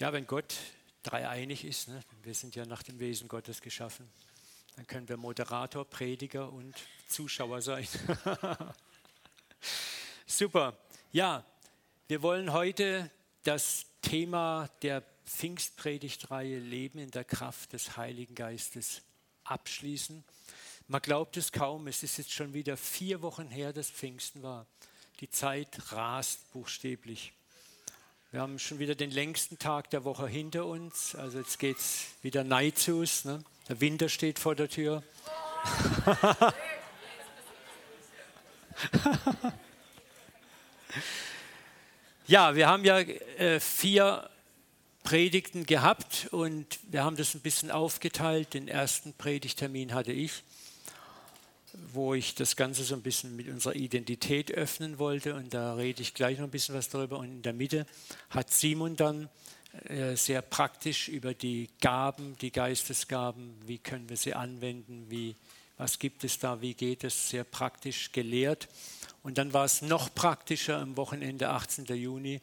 Ja, wenn Gott dreieinig ist, ne, wir sind ja nach dem Wesen Gottes geschaffen, dann können wir Moderator, Prediger und Zuschauer sein. Super. Ja, wir wollen heute das Thema der Pfingstpredigtreihe Leben in der Kraft des Heiligen Geistes abschließen. Man glaubt es kaum, es ist jetzt schon wieder vier Wochen her, dass Pfingsten war. Die Zeit rast buchstäblich. Wir haben schon wieder den längsten Tag der Woche hinter uns. Also jetzt geht es wieder Neizus. Ne? Der Winter steht vor der Tür. ja, wir haben ja äh, vier Predigten gehabt und wir haben das ein bisschen aufgeteilt. Den ersten Predigtermin hatte ich wo ich das Ganze so ein bisschen mit unserer Identität öffnen wollte. Und da rede ich gleich noch ein bisschen was darüber. Und in der Mitte hat Simon dann äh, sehr praktisch über die Gaben, die Geistesgaben, wie können wir sie anwenden, wie, was gibt es da, wie geht es, sehr praktisch gelehrt. Und dann war es noch praktischer am Wochenende, 18. Juni,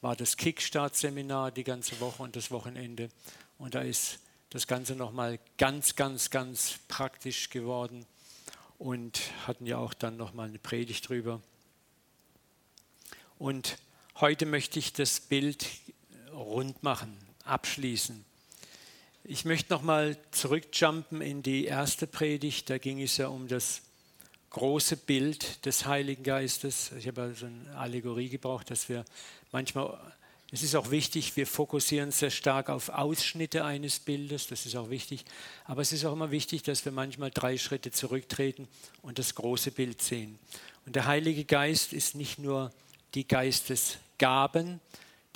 war das Kickstart-Seminar die ganze Woche und das Wochenende. Und da ist das Ganze nochmal ganz, ganz, ganz praktisch geworden und hatten ja auch dann noch mal eine Predigt drüber. Und heute möchte ich das Bild rund machen, abschließen. Ich möchte noch mal zurückjumpen in die erste Predigt. Da ging es ja um das große Bild des Heiligen Geistes. Ich habe so eine Allegorie gebraucht, dass wir manchmal es ist auch wichtig, wir fokussieren sehr stark auf Ausschnitte eines Bildes, das ist auch wichtig. Aber es ist auch immer wichtig, dass wir manchmal drei Schritte zurücktreten und das große Bild sehen. Und der Heilige Geist ist nicht nur die Geistesgaben,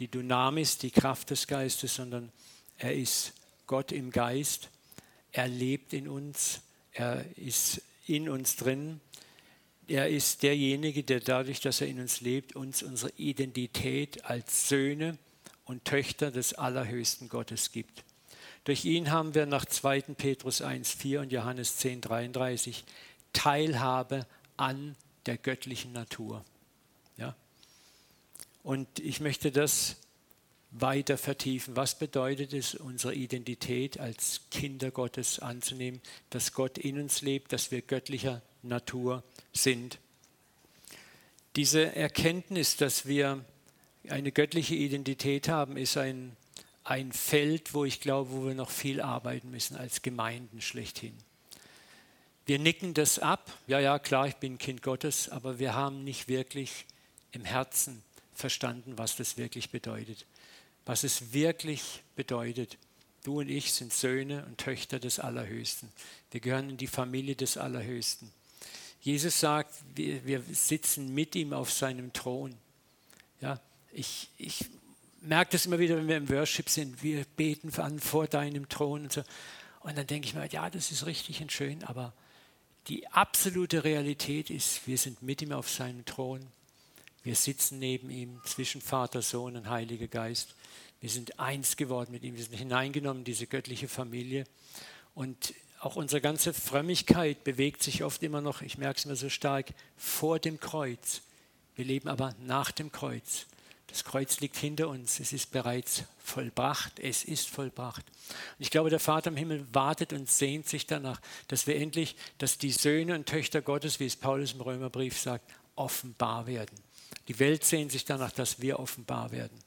die Dynamis, die Kraft des Geistes, sondern er ist Gott im Geist. Er lebt in uns, er ist in uns drin er ist derjenige, der dadurch, dass er in uns lebt, uns unsere Identität als Söhne und Töchter des allerhöchsten Gottes gibt. Durch ihn haben wir nach 2. Petrus 1,4 und Johannes 10,33 Teilhabe an der göttlichen Natur. Ja? Und ich möchte das weiter vertiefen. Was bedeutet es, unsere Identität als Kinder Gottes anzunehmen, dass Gott in uns lebt, dass wir göttlicher Natur sind. Diese Erkenntnis, dass wir eine göttliche Identität haben, ist ein, ein Feld, wo ich glaube, wo wir noch viel arbeiten müssen als Gemeinden schlechthin. Wir nicken das ab, ja, ja, klar, ich bin Kind Gottes, aber wir haben nicht wirklich im Herzen verstanden, was das wirklich bedeutet. Was es wirklich bedeutet. Du und ich sind Söhne und Töchter des Allerhöchsten. Wir gehören in die Familie des Allerhöchsten. Jesus sagt, wir, wir sitzen mit ihm auf seinem Thron. Ja, ich, ich merke das immer wieder, wenn wir im Worship sind. Wir beten an vor deinem Thron und so. Und dann denke ich mir, ja, das ist richtig und schön, aber die absolute Realität ist, wir sind mit ihm auf seinem Thron. Wir sitzen neben ihm zwischen Vater, Sohn und Heiliger Geist. Wir sind eins geworden mit ihm. Wir sind hineingenommen in diese göttliche Familie. Und auch unsere ganze Frömmigkeit bewegt sich oft immer noch, ich merke es mir so stark, vor dem Kreuz. Wir leben aber nach dem Kreuz. Das Kreuz liegt hinter uns. Es ist bereits vollbracht. Es ist vollbracht. Und ich glaube, der Vater im Himmel wartet und sehnt sich danach, dass wir endlich, dass die Söhne und Töchter Gottes, wie es Paulus im Römerbrief sagt, offenbar werden. Die Welt sehnt sich danach, dass wir offenbar werden.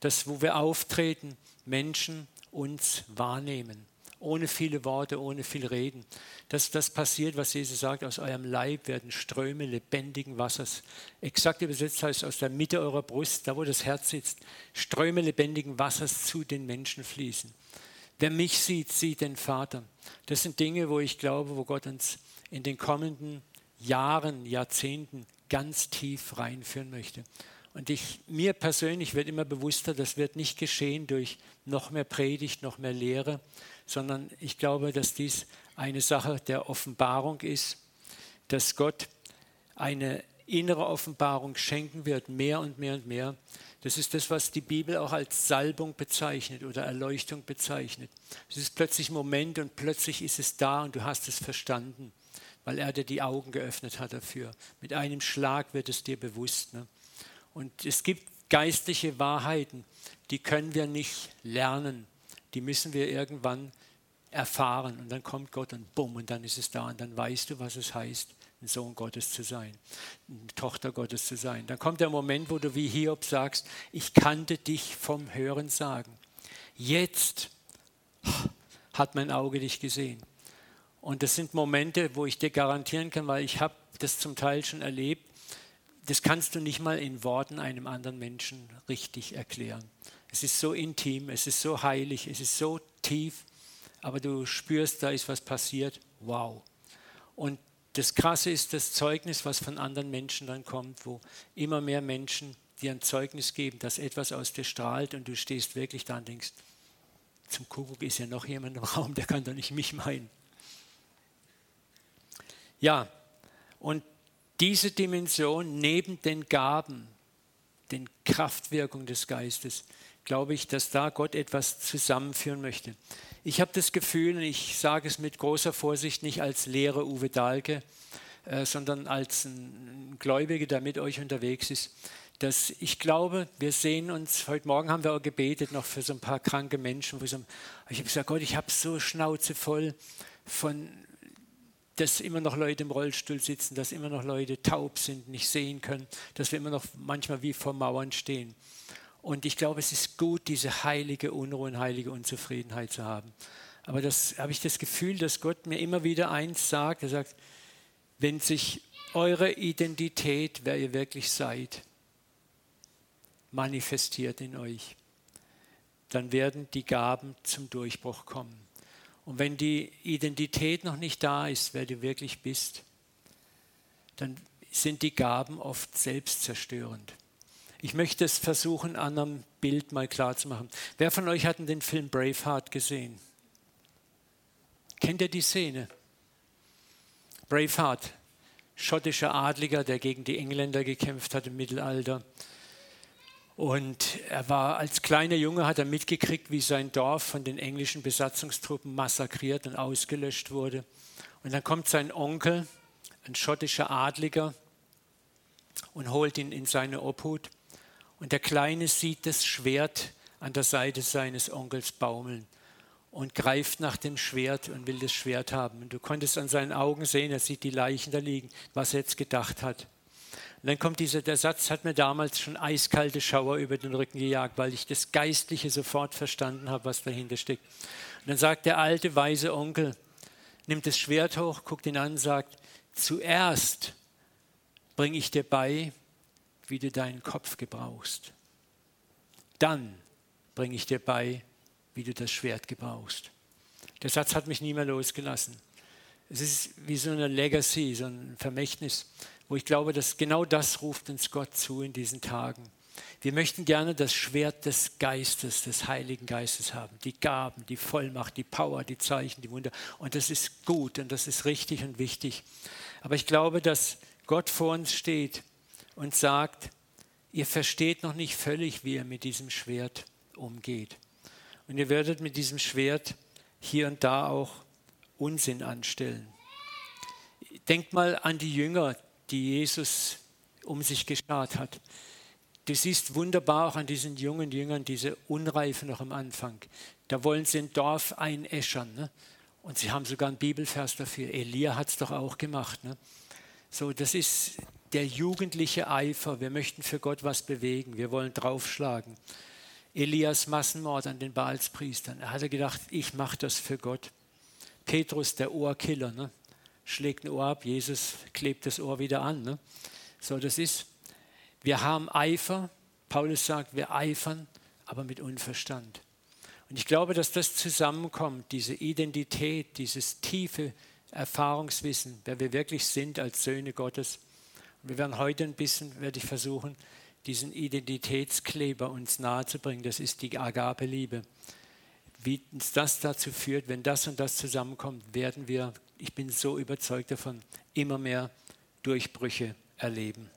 Dass, wo wir auftreten, Menschen uns wahrnehmen ohne viele Worte, ohne viel Reden. Dass das passiert, was Jesus sagt, aus eurem Leib werden Ströme lebendigen Wassers. Exakt übersetzt heißt aus der Mitte eurer Brust, da wo das Herz sitzt, Ströme lebendigen Wassers zu den Menschen fließen. Wer mich sieht, sieht den Vater. Das sind Dinge, wo ich glaube, wo Gott uns in den kommenden Jahren, Jahrzehnten ganz tief reinführen möchte. Und ich, mir persönlich wird immer bewusster, das wird nicht geschehen durch noch mehr Predigt, noch mehr Lehre, sondern ich glaube, dass dies eine Sache der Offenbarung ist, dass Gott eine innere Offenbarung schenken wird, mehr und mehr und mehr. Das ist das, was die Bibel auch als Salbung bezeichnet oder Erleuchtung bezeichnet. Es ist plötzlich Moment und plötzlich ist es da und du hast es verstanden, weil er dir die Augen geöffnet hat dafür. Mit einem Schlag wird es dir bewusst. Ne? Und es gibt geistliche Wahrheiten, die können wir nicht lernen. Die müssen wir irgendwann erfahren. Und dann kommt Gott und bumm, und dann ist es da. Und dann weißt du, was es heißt, ein Sohn Gottes zu sein, eine Tochter Gottes zu sein. Dann kommt der Moment, wo du wie Hiob sagst, ich kannte dich vom Hören sagen. Jetzt hat mein Auge dich gesehen. Und das sind Momente, wo ich dir garantieren kann, weil ich habe das zum Teil schon erlebt, das kannst du nicht mal in Worten einem anderen Menschen richtig erklären. Es ist so intim, es ist so heilig, es ist so tief, aber du spürst, da ist was passiert. Wow. Und das Krasse ist das Zeugnis, was von anderen Menschen dann kommt, wo immer mehr Menschen dir ein Zeugnis geben, dass etwas aus dir strahlt und du stehst wirklich da und denkst, zum Kuckuck ist ja noch jemand im Raum, der kann doch nicht mich meinen. Ja, und diese Dimension neben den Gaben, den Kraftwirkungen des Geistes, glaube ich, dass da Gott etwas zusammenführen möchte. Ich habe das Gefühl, und ich sage es mit großer Vorsicht, nicht als Lehrer Uwe Dahlke, äh, sondern als ein Gläubiger, der mit euch unterwegs ist, dass ich glaube, wir sehen uns, heute Morgen haben wir auch gebetet noch für so ein paar kranke Menschen, so, ich habe gesagt, Gott, ich habe so Schnauze voll von, dass immer noch Leute im Rollstuhl sitzen, dass immer noch Leute taub sind, nicht sehen können, dass wir immer noch manchmal wie vor Mauern stehen. Und ich glaube, es ist gut, diese heilige Unruhe und heilige Unzufriedenheit zu haben. Aber das habe ich das Gefühl, dass Gott mir immer wieder eins sagt. Er sagt, wenn sich eure Identität, wer ihr wirklich seid, manifestiert in euch, dann werden die Gaben zum Durchbruch kommen. Und wenn die Identität noch nicht da ist, wer du wirklich bist, dann sind die Gaben oft selbstzerstörend. Ich möchte es versuchen, an einem Bild mal klar zu machen. Wer von euch hat den Film Braveheart gesehen? Kennt ihr die Szene? Braveheart, schottischer Adliger, der gegen die Engländer gekämpft hat im Mittelalter. Und er war als kleiner Junge, hat er mitgekriegt, wie sein Dorf von den englischen Besatzungstruppen massakriert und ausgelöscht wurde. Und dann kommt sein Onkel, ein schottischer Adliger, und holt ihn in seine Obhut. Und der Kleine sieht das Schwert an der Seite seines Onkels baumeln und greift nach dem Schwert und will das Schwert haben. Und du konntest an seinen Augen sehen, er sieht die Leichen da liegen, was er jetzt gedacht hat. Und dann kommt dieser, der Satz, hat mir damals schon eiskalte Schauer über den Rücken gejagt, weil ich das Geistliche sofort verstanden habe, was dahinter steckt. Und dann sagt der alte, weise Onkel, nimmt das Schwert hoch, guckt ihn an sagt, zuerst bringe ich dir bei, wie du deinen Kopf gebrauchst. Dann bringe ich dir bei, wie du das Schwert gebrauchst. Der Satz hat mich nie mehr losgelassen. Es ist wie so eine Legacy, so ein Vermächtnis wo ich glaube, dass genau das ruft uns Gott zu in diesen Tagen. Wir möchten gerne das Schwert des Geistes, des Heiligen Geistes haben, die Gaben, die Vollmacht, die Power, die Zeichen, die Wunder. Und das ist gut und das ist richtig und wichtig. Aber ich glaube, dass Gott vor uns steht und sagt, ihr versteht noch nicht völlig, wie ihr mit diesem Schwert umgeht. Und ihr werdet mit diesem Schwert hier und da auch Unsinn anstellen. Denkt mal an die Jünger, die Jesus um sich geschart hat. Du siehst wunderbar auch an diesen jungen Jüngern diese Unreife noch am Anfang. Da wollen sie ein Dorf einäschern. Ne? Und sie haben sogar einen Bibelvers dafür. Elia hat es doch auch gemacht. Ne? So, das ist der jugendliche Eifer. Wir möchten für Gott was bewegen. Wir wollen draufschlagen. Elias Massenmord an den Baalspriestern. Er hatte gedacht, ich mache das für Gott. Petrus, der Ohrkiller. Ne? schlägt ein Ohr ab, Jesus klebt das Ohr wieder an. Ne? So, das ist, wir haben Eifer. Paulus sagt, wir eifern, aber mit Unverstand. Und ich glaube, dass das zusammenkommt, diese Identität, dieses tiefe Erfahrungswissen, wer wir wirklich sind als Söhne Gottes. Wir werden heute ein bisschen, werde ich versuchen, diesen Identitätskleber uns nahezubringen. Das ist die Agape-Liebe. Wie uns das dazu führt, wenn das und das zusammenkommt, werden wir ich bin so überzeugt davon, immer mehr Durchbrüche erleben.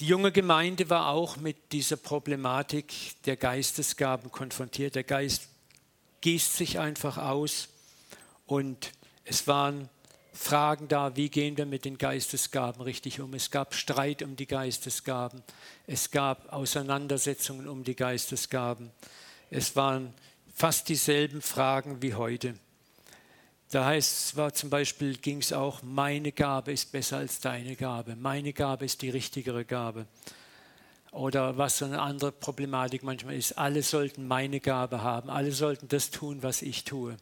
Die junge Gemeinde war auch mit dieser Problematik der Geistesgaben konfrontiert. Der Geist gießt sich einfach aus und es waren Fragen da, wie gehen wir mit den Geistesgaben richtig um. Es gab Streit um die Geistesgaben. Es gab Auseinandersetzungen um die Geistesgaben. Es waren fast dieselben Fragen wie heute. Da heißt es war zum Beispiel, ging es auch, meine Gabe ist besser als deine Gabe. Meine Gabe ist die richtigere Gabe. Oder was so eine andere Problematik manchmal ist, alle sollten meine Gabe haben, alle sollten das tun, was ich tue.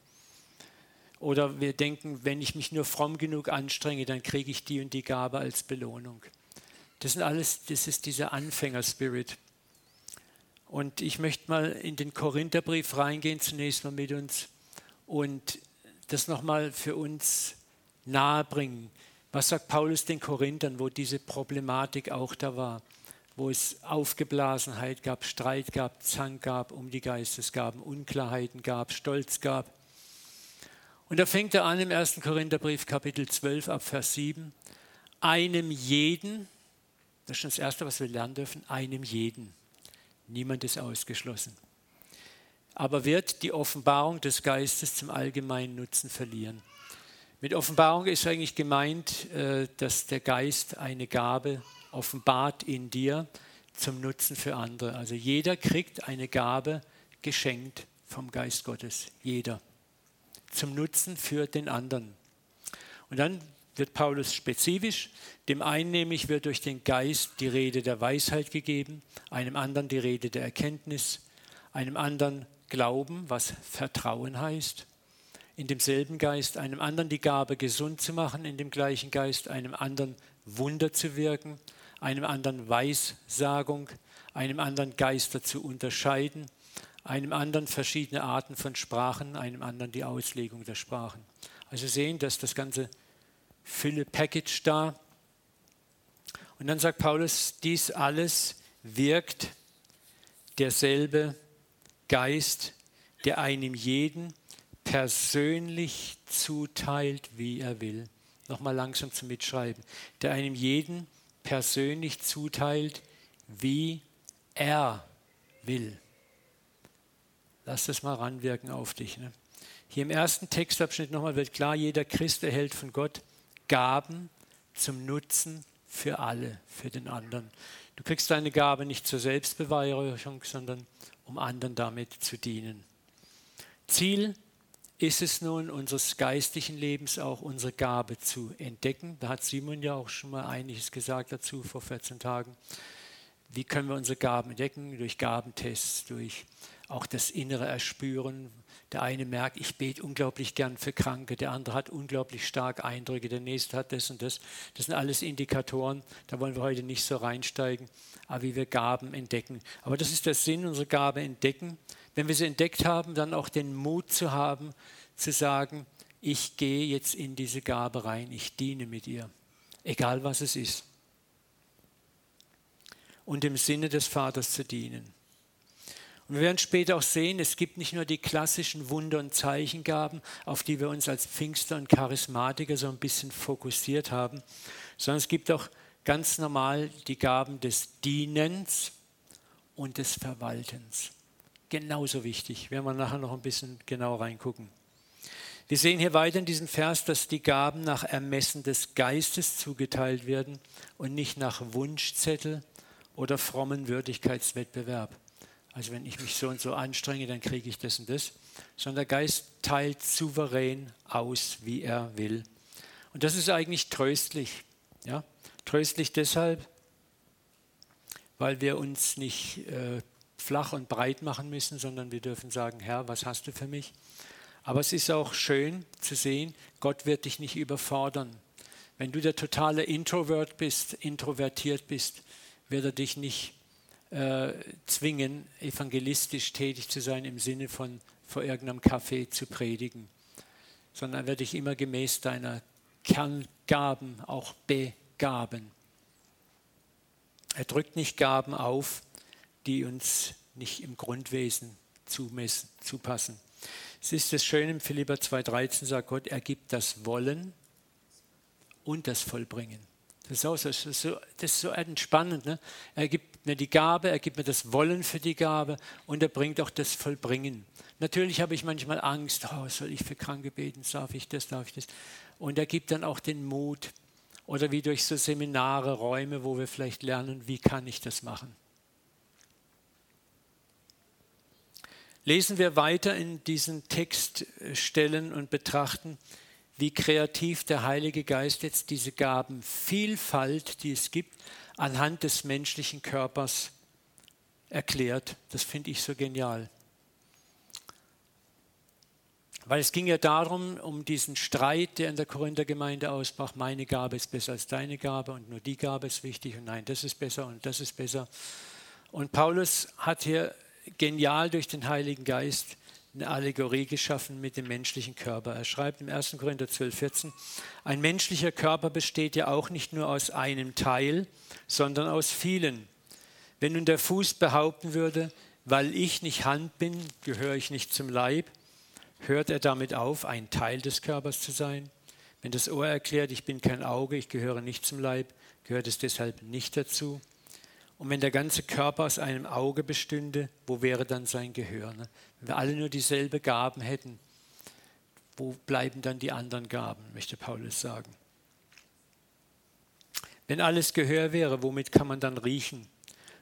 Oder wir denken, wenn ich mich nur fromm genug anstrenge, dann kriege ich die und die Gabe als Belohnung. Das sind alles, das ist dieser Anfängerspirit. Und ich möchte mal in den Korintherbrief reingehen, zunächst mal mit uns und das nochmal für uns nahebringen. Was sagt Paulus den Korinthern, wo diese Problematik auch da war? Wo es Aufgeblasenheit gab, Streit gab, Zank gab um die Geistesgaben, Unklarheiten gab, Stolz gab. Und da fängt er an im 1. Korintherbrief, Kapitel 12, ab Vers 7. Einem jeden, das ist schon das Erste, was wir lernen dürfen, einem jeden. Niemand ist ausgeschlossen. Aber wird die Offenbarung des Geistes zum allgemeinen Nutzen verlieren. Mit Offenbarung ist eigentlich gemeint, äh, dass der Geist eine Gabe offenbart in dir zum Nutzen für andere. Also jeder kriegt eine Gabe geschenkt vom Geist Gottes. Jeder zum Nutzen für den anderen. Und dann wird Paulus spezifisch. Dem einen nämlich wird durch den Geist die Rede der Weisheit gegeben, einem anderen die Rede der Erkenntnis, einem anderen Glauben, was Vertrauen heißt, in demselben Geist, einem anderen die Gabe, gesund zu machen, in dem gleichen Geist, einem anderen Wunder zu wirken, einem anderen Weissagung, einem anderen Geister zu unterscheiden, einem anderen verschiedene Arten von Sprachen, einem anderen die Auslegung der Sprachen. Also sehen, dass das ganze Fülle-Package da. Und dann sagt Paulus, dies alles wirkt derselbe Geist, der einem jeden persönlich zuteilt, wie er will. Nochmal langsam zum Mitschreiben. Der einem jeden persönlich zuteilt, wie er will. Lass das mal ranwirken auf dich. Ne? Hier im ersten Textabschnitt nochmal wird klar, jeder Christ erhält von Gott Gaben zum Nutzen für alle, für den anderen. Du kriegst deine Gabe nicht zur Selbstbeweihräucherung, sondern um anderen damit zu dienen. Ziel ist es nun, unseres geistlichen Lebens auch unsere Gabe zu entdecken. Da hat Simon ja auch schon mal einiges gesagt dazu vor 14 Tagen. Wie können wir unsere Gaben entdecken? Durch Gabentests, durch auch das innere Erspüren. Der eine merkt, ich bete unglaublich gern für Kranke, der andere hat unglaublich stark Eindrücke, der nächste hat das und das. Das sind alles Indikatoren, da wollen wir heute nicht so reinsteigen, aber wie wir Gaben entdecken. Aber das ist der Sinn, unsere Gabe entdecken. Wenn wir sie entdeckt haben, dann auch den Mut zu haben, zu sagen, ich gehe jetzt in diese Gabe rein, ich diene mit ihr, egal was es ist. Und im Sinne des Vaters zu dienen. Und wir werden später auch sehen, es gibt nicht nur die klassischen Wunder- und Zeichengaben, auf die wir uns als Pfingster und Charismatiker so ein bisschen fokussiert haben, sondern es gibt auch ganz normal die Gaben des Dienens und des Verwaltens. Genauso wichtig, werden wir nachher noch ein bisschen genau reingucken. Wir sehen hier weiter in diesem Vers, dass die Gaben nach Ermessen des Geistes zugeteilt werden und nicht nach Wunschzettel oder frommen Würdigkeitswettbewerb. Also wenn ich mich so und so anstrenge, dann kriege ich das und das. Sondern der Geist teilt souverän aus, wie er will. Und das ist eigentlich tröstlich. Ja? Tröstlich deshalb, weil wir uns nicht äh, flach und breit machen müssen, sondern wir dürfen sagen, Herr, was hast du für mich? Aber es ist auch schön zu sehen, Gott wird dich nicht überfordern. Wenn du der totale Introvert bist, introvertiert bist, wird er dich nicht äh, zwingen, evangelistisch tätig zu sein im Sinne von vor irgendeinem Café zu predigen, sondern werde ich immer gemäß deiner Kerngaben auch begaben. Er drückt nicht Gaben auf, die uns nicht im Grundwesen zupassen. Es ist das Schöne im Philipper 2,13 sagt Gott, er gibt das Wollen und das Vollbringen. Das ist, auch so, das ist so, das ist so entspannend. Ne? Er gibt mir die Gabe, er gibt mir das Wollen für die Gabe und er bringt auch das Vollbringen. Natürlich habe ich manchmal Angst, oh, soll ich für Kranke beten, darf ich das, darf ich das. Und er gibt dann auch den Mut oder wie durch so Seminare, Räume, wo wir vielleicht lernen, wie kann ich das machen. Lesen wir weiter in diesen Textstellen und betrachten, wie kreativ der Heilige Geist jetzt diese Gabenvielfalt, die es gibt, anhand des menschlichen Körpers erklärt. Das finde ich so genial. Weil es ging ja darum, um diesen Streit, der in der Korinthergemeinde ausbrach, meine Gabe ist besser als deine Gabe und nur die Gabe ist wichtig und nein, das ist besser und das ist besser. Und Paulus hat hier genial durch den Heiligen Geist eine Allegorie geschaffen mit dem menschlichen Körper. Er schreibt im 1. Korinther 12, 14, ein menschlicher Körper besteht ja auch nicht nur aus einem Teil, sondern aus vielen. Wenn nun der Fuß behaupten würde, weil ich nicht Hand bin, gehöre ich nicht zum Leib, hört er damit auf, ein Teil des Körpers zu sein? Wenn das Ohr erklärt, ich bin kein Auge, ich gehöre nicht zum Leib, gehört es deshalb nicht dazu? Und wenn der ganze Körper aus einem Auge bestünde, wo wäre dann sein Gehör? Ne? Wenn wir alle nur dieselbe Gaben hätten, wo bleiben dann die anderen Gaben, möchte Paulus sagen. Wenn alles Gehör wäre, womit kann man dann riechen?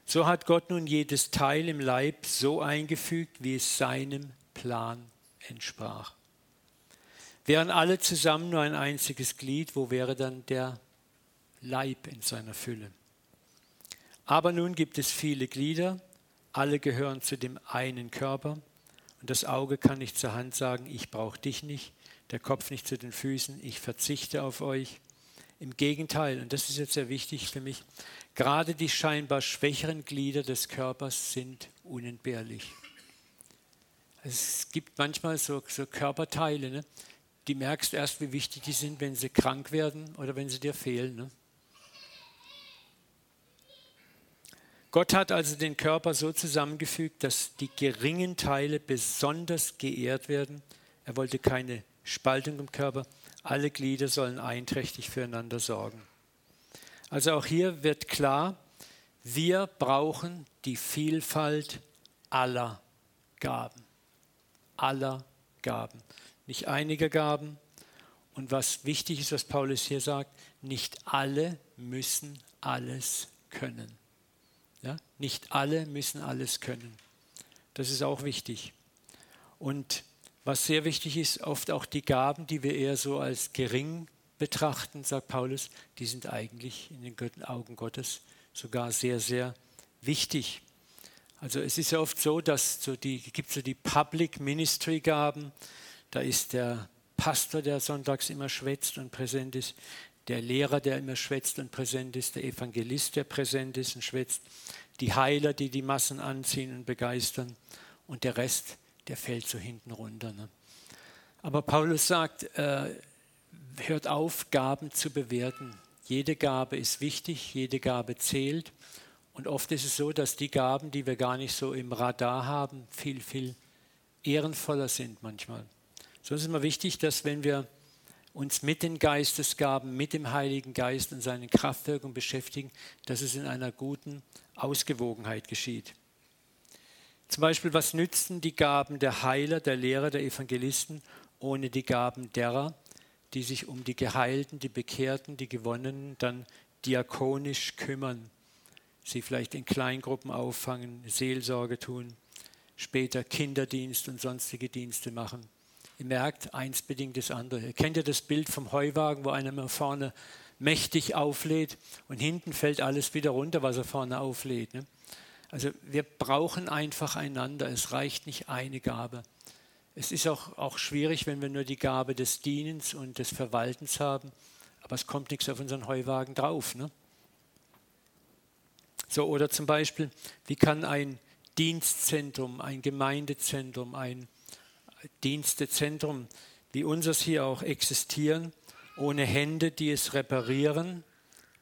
So hat Gott nun jedes Teil im Leib so eingefügt, wie es seinem Plan entsprach. Wären alle zusammen nur ein einziges Glied, wo wäre dann der Leib in seiner Fülle? Aber nun gibt es viele Glieder, alle gehören zu dem einen Körper und das Auge kann nicht zur Hand sagen, ich brauche dich nicht, der Kopf nicht zu den Füßen, ich verzichte auf euch. Im Gegenteil, und das ist jetzt sehr wichtig für mich, gerade die scheinbar schwächeren Glieder des Körpers sind unentbehrlich. Es gibt manchmal so, so Körperteile, ne? die merkst erst, wie wichtig die sind, wenn sie krank werden oder wenn sie dir fehlen. Ne? Gott hat also den Körper so zusammengefügt, dass die geringen Teile besonders geehrt werden. Er wollte keine Spaltung im Körper. Alle Glieder sollen einträchtig füreinander sorgen. Also auch hier wird klar, wir brauchen die Vielfalt aller Gaben aller Gaben, nicht einiger Gaben. Und was wichtig ist, was Paulus hier sagt, nicht alle müssen alles können. Ja? Nicht alle müssen alles können. Das ist auch wichtig. Und was sehr wichtig ist, oft auch die Gaben, die wir eher so als gering betrachten, sagt Paulus, die sind eigentlich in den Augen Gottes sogar sehr, sehr wichtig. Also es ist ja oft so, dass so die gibt so die Public Ministry Gaben. Da ist der Pastor, der sonntags immer schwätzt und präsent ist, der Lehrer, der immer schwätzt und präsent ist, der Evangelist, der präsent ist und schwätzt, die Heiler, die die Massen anziehen und begeistern und der Rest, der fällt so hinten runter. Ne? Aber Paulus sagt, äh, hört auf, Gaben zu bewerten. Jede Gabe ist wichtig, jede Gabe zählt und oft ist es so, dass die Gaben, die wir gar nicht so im Radar haben, viel, viel ehrenvoller sind manchmal. So ist es immer wichtig, dass wenn wir uns mit den Geistesgaben, mit dem Heiligen Geist und seinen Kraftwirkungen beschäftigen, dass es in einer guten Ausgewogenheit geschieht. Zum Beispiel, was nützten die Gaben der Heiler, der Lehrer, der Evangelisten ohne die Gaben derer, die sich um die Geheilten, die Bekehrten, die Gewonnenen dann diakonisch kümmern? sie vielleicht in Kleingruppen auffangen, Seelsorge tun, später Kinderdienst und sonstige Dienste machen. Ihr merkt, eins bedingt das andere. Ihr kennt ja das Bild vom Heuwagen, wo einer mal vorne mächtig auflädt und hinten fällt alles wieder runter, was er vorne auflädt. Ne? Also wir brauchen einfach einander. Es reicht nicht eine Gabe. Es ist auch, auch schwierig, wenn wir nur die Gabe des Dienens und des Verwaltens haben, aber es kommt nichts auf unseren Heuwagen drauf. Ne? So, oder zum Beispiel, wie kann ein Dienstzentrum, ein Gemeindezentrum, ein Dienstezentrum wie unseres hier auch existieren, ohne Hände, die es reparieren,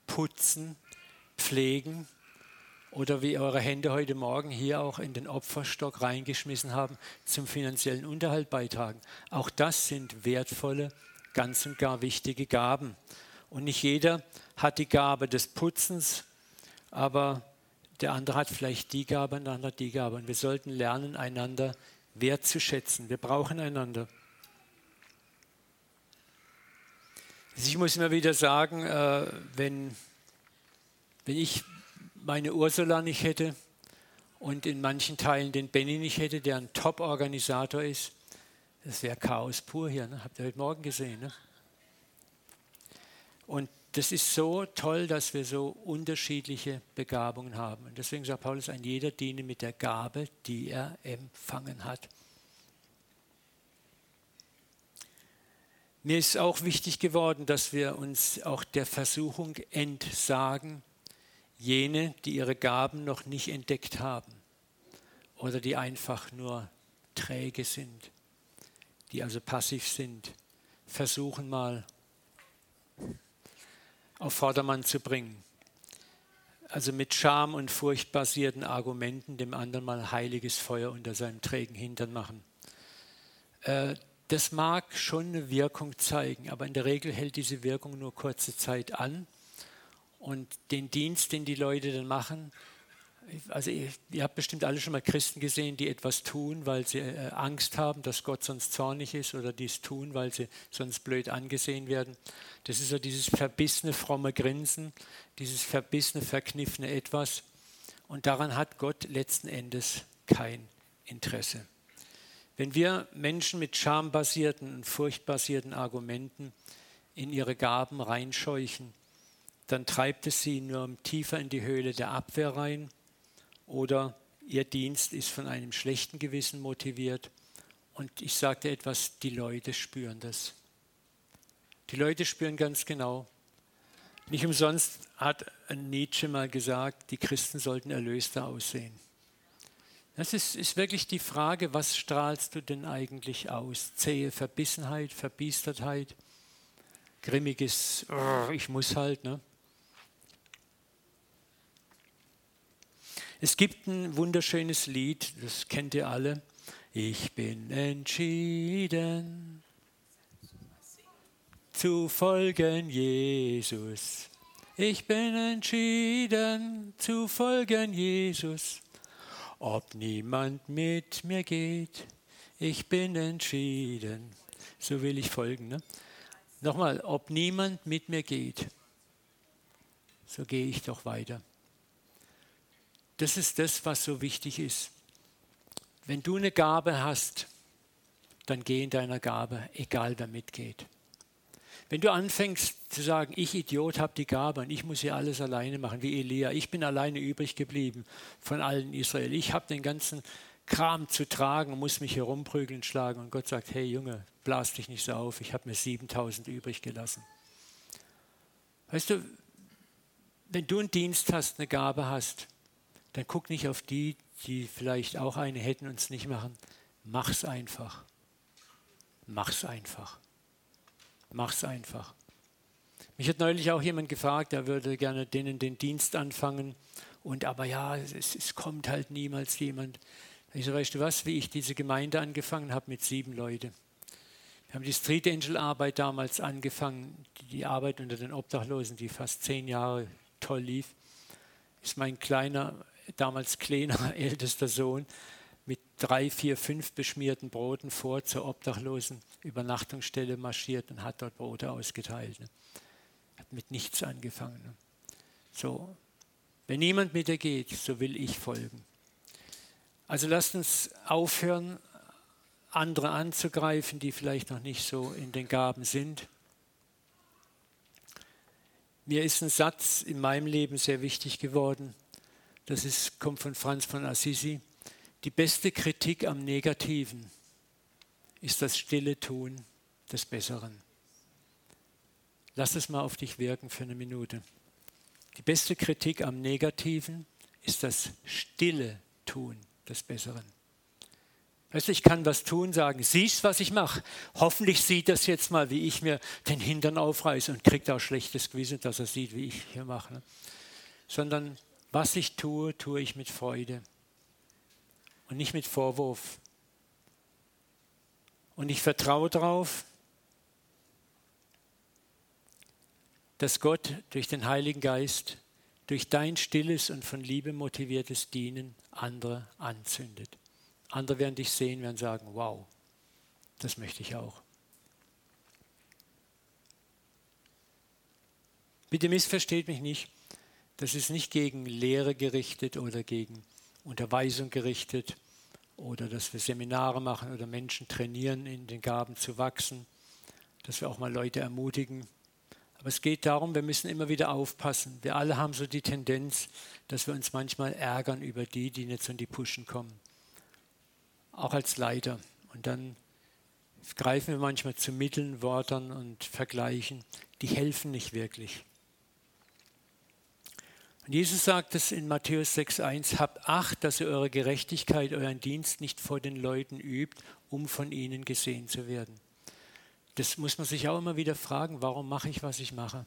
putzen, pflegen oder wie eure Hände heute Morgen hier auch in den Opferstock reingeschmissen haben, zum finanziellen Unterhalt beitragen. Auch das sind wertvolle, ganz und gar wichtige Gaben. Und nicht jeder hat die Gabe des Putzens, aber Der andere hat vielleicht die Gabe, der andere die Gabe. Und wir sollten lernen, einander wertzuschätzen. Wir brauchen einander. Also ich muss immer wieder sagen, äh, wenn, wenn ich meine Ursula nicht hätte und in manchen Teilen den Benny nicht hätte, der ein Top-Organisator ist, das wäre Chaos pur hier. Ne? Habt ihr heute Morgen gesehen. Ne? Und das ist so toll, dass wir so unterschiedliche Begabungen haben. Und deswegen sagt Paulus, ein jeder diene mit der Gabe, die er empfangen hat. Mir ist auch wichtig geworden, dass wir uns auch der Versuchung entsagen, jene, die ihre Gaben noch nicht entdeckt haben oder die einfach nur träge sind, die also passiv sind, versuchen mal auf Vordermann zu bringen. Also mit Scham und Furcht basierten Argumenten dem anderen mal heiliges Feuer unter seinem trägen Hintern machen. Äh, das mag schon eine Wirkung zeigen, aber in der Regel hält diese Wirkung nur kurze Zeit an. Und den Dienst, den die Leute dann machen, also ihr, ihr, habt bestimmt alle schon mal Christen gesehen, die etwas tun, weil sie äh, Angst haben, dass Gott sonst zornig ist oder dies tun, weil sie sonst blöd angesehen werden. Das ist so dieses verbissene, fromme Grinsen, dieses verbissene, verkniffene Etwas. Und daran hat Gott letzten Endes kein Interesse. Wenn wir Menschen mit schambasierten und furchtbasierten Argumenten in ihre Gaben reinscheuchen, dann treibt es sie nur tiefer in die Höhle der Abwehr rein oder ihr Dienst ist von einem schlechten Gewissen motiviert. Und ich sagte etwas, die Leute spüren das. Die Leute spüren ganz genau. Nicht umsonst hat Nietzsche mal gesagt, die Christen sollten erlöster aussehen. Das ist, ist wirklich die Frage, was strahlst du denn eigentlich aus? Zähe Verbissenheit, Verbiestertheit, grimmiges, ich muss halt. Ne? Es gibt ein wunderschönes Lied, das kennt ihr alle. Ich bin entschieden zu folgen Jesus. Ich bin entschieden zu folgen Jesus ob niemand mit mir geht. Ich bin entschieden. So will ich folgen. Ne? Nochmal, ob niemand mit mir geht, so gehe ich doch weiter. Das ist das, was so wichtig ist. Wenn du eine Gabe hast, dann geh in deiner Gabe, egal wer mitgeht. Wenn du anfängst zu sagen, ich Idiot habe die Gabe und ich muss hier alles alleine machen, wie Elia, ich bin alleine übrig geblieben von allen Israel, ich habe den ganzen Kram zu tragen und muss mich herumprügeln schlagen und Gott sagt, hey Junge, blas dich nicht so auf, ich habe mir 7000 übrig gelassen. Weißt du, wenn du einen Dienst hast, eine Gabe hast, dann guck nicht auf die, die vielleicht auch eine hätten und es nicht machen. Mach's einfach. Mach's einfach. Mach's einfach. Mich hat neulich auch jemand gefragt, er würde gerne denen den Dienst anfangen. Und aber ja, es, es kommt halt niemals jemand. Ich so, weißt du was, wie ich diese Gemeinde angefangen habe mit sieben Leuten. Wir haben die Street Angel Arbeit damals angefangen, die Arbeit unter den Obdachlosen, die fast zehn Jahre toll lief. Ist mein kleiner, damals kleiner, ältester Sohn mit drei, vier, fünf beschmierten Broten vor zur obdachlosen Übernachtungsstelle marschiert und hat dort Brote ausgeteilt. Ne? Hat mit nichts angefangen. Ne? So, wenn niemand mit dir geht, so will ich folgen. Also lasst uns aufhören, andere anzugreifen, die vielleicht noch nicht so in den Gaben sind. Mir ist ein Satz in meinem Leben sehr wichtig geworden. Das ist, kommt von Franz von Assisi. Die beste Kritik am Negativen ist das stille Tun des Besseren. Lass es mal auf dich wirken für eine Minute. Die beste Kritik am Negativen ist das stille Tun des Besseren. Weißt du, ich kann was tun, sagen, siehst, was ich mache. Hoffentlich sieht das jetzt mal, wie ich mir den Hintern aufreiße und kriegt auch schlechtes Gewissen, dass er sieht, wie ich hier mache. Sondern was ich tue, tue ich mit Freude und nicht mit Vorwurf. Und ich vertraue darauf, dass Gott durch den Heiligen Geist durch dein stilles und von Liebe motiviertes Dienen andere anzündet. Andere werden dich sehen, werden sagen, wow, das möchte ich auch. Bitte missversteht mich nicht, das ist nicht gegen Lehre gerichtet oder gegen Unterweisung gerichtet oder dass wir Seminare machen oder Menschen trainieren, in den Gaben zu wachsen, dass wir auch mal Leute ermutigen. Aber es geht darum, wir müssen immer wieder aufpassen. Wir alle haben so die Tendenz, dass wir uns manchmal ärgern über die, die nicht so in die Puschen kommen. Auch als Leiter. Und dann greifen wir manchmal zu Mitteln, Worten und Vergleichen. Die helfen nicht wirklich. Und Jesus sagt es in Matthäus 6,1: Habt Acht, dass ihr eure Gerechtigkeit, euren Dienst nicht vor den Leuten übt, um von ihnen gesehen zu werden. Das muss man sich auch immer wieder fragen: Warum mache ich, was ich mache?